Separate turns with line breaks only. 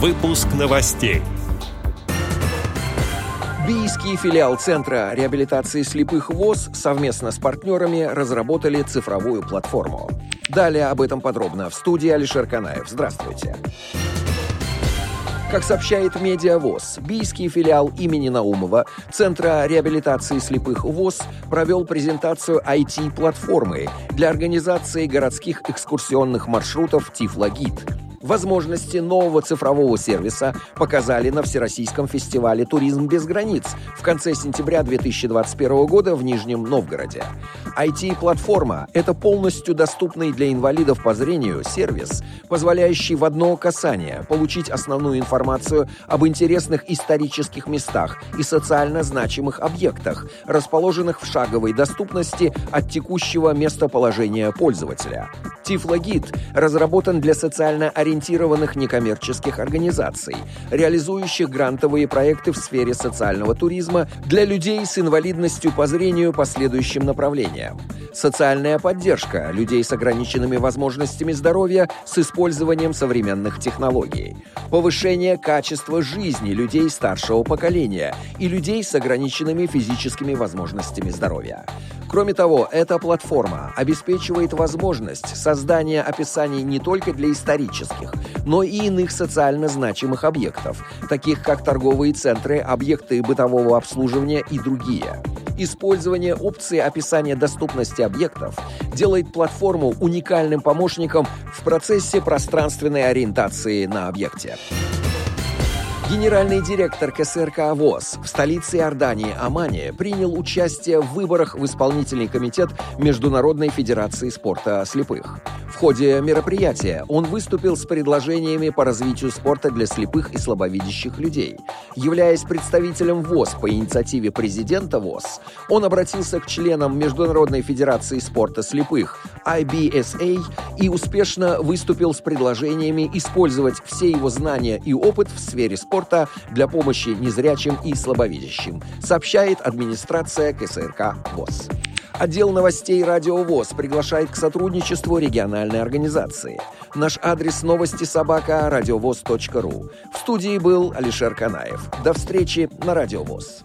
Выпуск новостей.
Бийский филиал Центра реабилитации слепых ВОЗ совместно с партнерами разработали цифровую платформу. Далее об этом подробно в студии Алишер Канаев. Здравствуйте. Как сообщает Медиавоз, бийский филиал имени Наумова Центра реабилитации слепых ВОЗ провел презентацию IT-платформы для организации городских экскурсионных маршрутов «Тифлогид», Возможности нового цифрового сервиса показали на Всероссийском фестивале «Туризм без границ» в конце сентября 2021 года в Нижнем Новгороде. IT-платформа – это полностью доступный для инвалидов по зрению сервис, позволяющий в одно касание получить основную информацию об интересных исторических местах и социально значимых объектах, расположенных в шаговой доступности от текущего местоположения пользователя. Тифлогид разработан для социально ориентированных некоммерческих организаций, реализующих грантовые проекты в сфере социального туризма для людей с инвалидностью по зрению по следующим направлениям. Социальная поддержка людей с ограниченными возможностями здоровья с использованием современных технологий. Повышение качества жизни людей старшего поколения и людей с ограниченными физическими возможностями здоровья. Кроме того, эта платформа обеспечивает возможность создания описаний не только для исторических, но и иных социально значимых объектов, таких как торговые центры, объекты бытового обслуживания и другие. Использование опции описания доступности объектов делает платформу уникальным помощником в процессе пространственной ориентации на объекте. Генеральный директор КСРК ВОЗ в столице Иордании Амане принял участие в выборах в исполнительный комитет Международной Федерации спорта слепых. В ходе мероприятия он выступил с предложениями по развитию спорта для слепых и слабовидящих людей. Являясь представителем ВОЗ по инициативе президента ВОЗ, он обратился к членам Международной Федерации спорта слепых IBSA и успешно выступил с предложениями использовать все его знания и опыт в сфере спорта для помощи незрячим и слабовидящим, сообщает администрация КСРК ВОЗ. Отдел новостей «Радио ВОЗ» приглашает к сотрудничеству региональной организации. Наш адрес новости собака радиовоз.ру. В студии был Алишер Канаев. До встречи на «Радио ВОЗ».